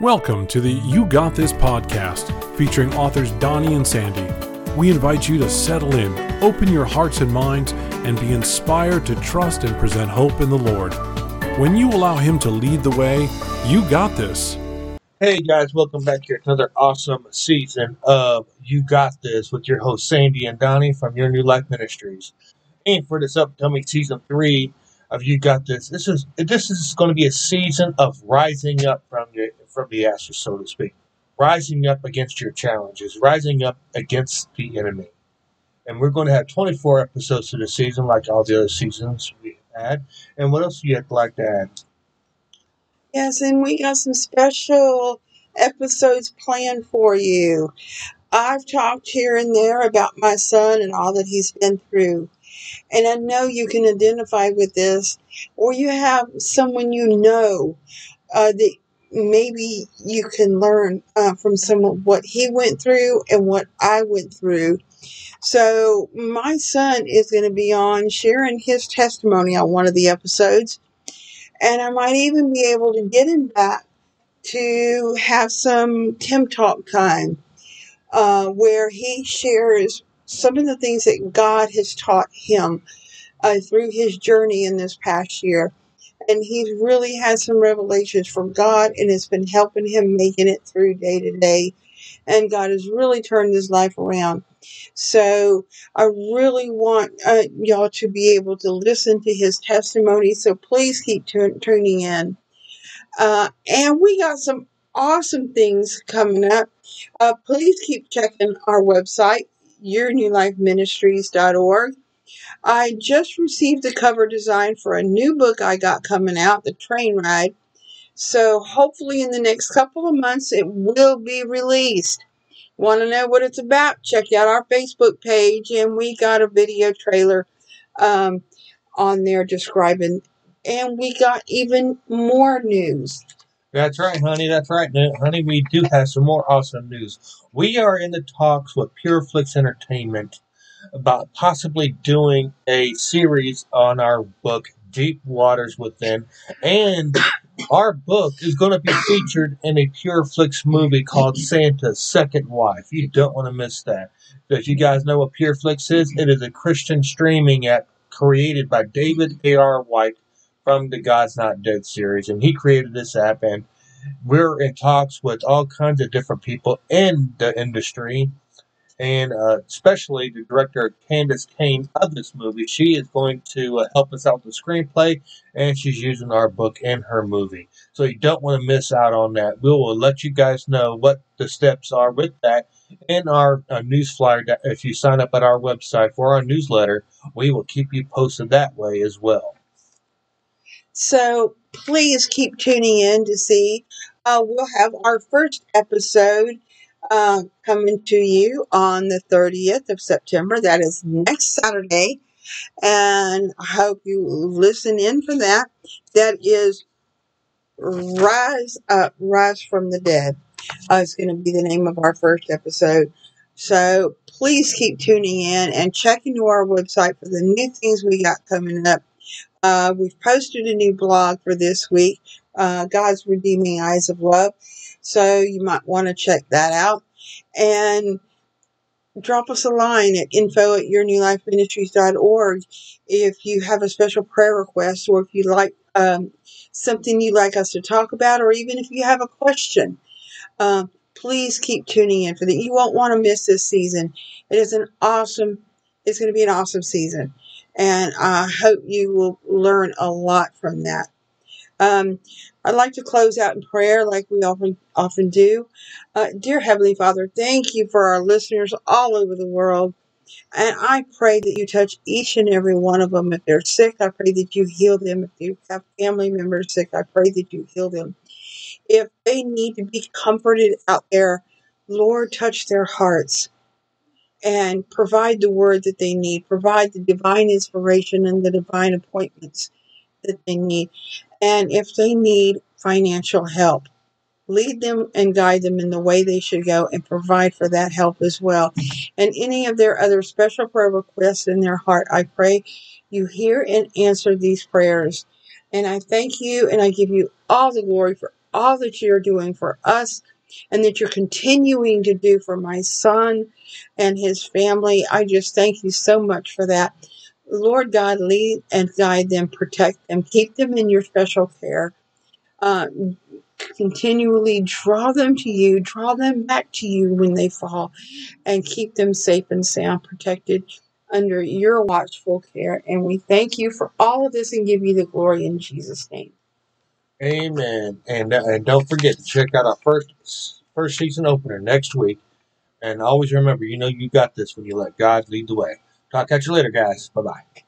Welcome to the You Got This podcast featuring authors Donnie and Sandy. We invite you to settle in, open your hearts and minds, and be inspired to trust and present hope in the Lord. When you allow Him to lead the way, you got this. Hey guys, welcome back to another awesome season of You Got This with your host Sandy and Donnie from Your New Life Ministries. And for this upcoming season three of You Got This, this is this is going to be a season of rising up from your from the ashes, so to speak, rising up against your challenges, rising up against the enemy. And we're going to have 24 episodes to the season, like all the other seasons we had. And what else do you like to add? Yes, and we got some special episodes planned for you. I've talked here and there about my son and all that he's been through. And I know you can identify with this, or you have someone you know uh, that maybe you can learn uh, from some of what he went through and what I went through. So, my son is going to be on sharing his testimony on one of the episodes, and I might even be able to get him back to have some Tim Talk time uh, where he shares some of the things that God has taught him uh, through his journey in this past year and he's really had some revelations from God, and it's been helping him making it through day to day. And God has really turned his life around. So I really want uh, y'all to be able to listen to his testimony. So please keep t- tuning in. Uh, and we got some awesome things coming up. Uh, please keep checking our website, yournewlifeministries.org. I just received the cover design for a new book I got coming out, The Train Ride. So hopefully in the next couple of months it will be released. Want to know what it's about? Check out our Facebook page, and we got a video trailer um, on there describing. And we got even more news. That's right, honey. That's right, honey. We do have some more awesome news. We are in the talks with PureFlix Entertainment about possibly doing a series on our book, Deep Waters Within. And our book is going to be featured in a PureFlix movie called Santa's Second Wife. You don't want to miss that. Because you guys know what PureFlix is? It is a Christian streaming app created by David A.R. White from the God's Not Dead series. And he created this app, and we're in talks with all kinds of different people in the industry and uh, especially the director Candace Kane of this movie. She is going to uh, help us out with the screenplay, and she's using our book in her movie. So you don't want to miss out on that. We will let you guys know what the steps are with that in our uh, news flyer. If you sign up at our website for our newsletter, we will keep you posted that way as well. So please keep tuning in to see. Uh, we'll have our first episode uh, coming to you on the 30th of September. That is next Saturday. And I hope you listen in for that. That is Rise Up, Rise from the Dead. Uh, it's going to be the name of our first episode. So please keep tuning in and check into our website for the new things we got coming up. Uh, we've posted a new blog for this week, uh, God's Redeeming Eyes of Love. So you might want to check that out. And drop us a line at info at yournewlifeministries.org if you have a special prayer request or if you like um, something you'd like us to talk about or even if you have a question. Uh, please keep tuning in for that. You won't want to miss this season. It is an awesome, it's going to be an awesome season. And I hope you will learn a lot from that. Um, I'd like to close out in prayer like we often often do. Uh, dear Heavenly Father, thank you for our listeners all over the world. And I pray that you touch each and every one of them. If they're sick, I pray that you heal them. If you have family members sick, I pray that you heal them. If they need to be comforted out there, Lord, touch their hearts and provide the word that they need. Provide the divine inspiration and the divine appointments that they need. And if they need financial help, lead them and guide them in the way they should go and provide for that help as well. Mm-hmm. And any of their other special prayer requests in their heart, I pray you hear and answer these prayers. And I thank you and I give you all the glory for all that you're doing for us and that you're continuing to do for my son and his family. I just thank you so much for that. Lord God, lead and guide them, protect them, keep them in your special care. Uh, continually draw them to you, draw them back to you when they fall, and keep them safe and sound, protected under your watchful care. And we thank you for all of this and give you the glory in Jesus' name. Amen. And uh, and don't forget to check out our first first season opener next week. And always remember, you know you got this when you let God lead the way. Talk catch you later, guys. Bye bye.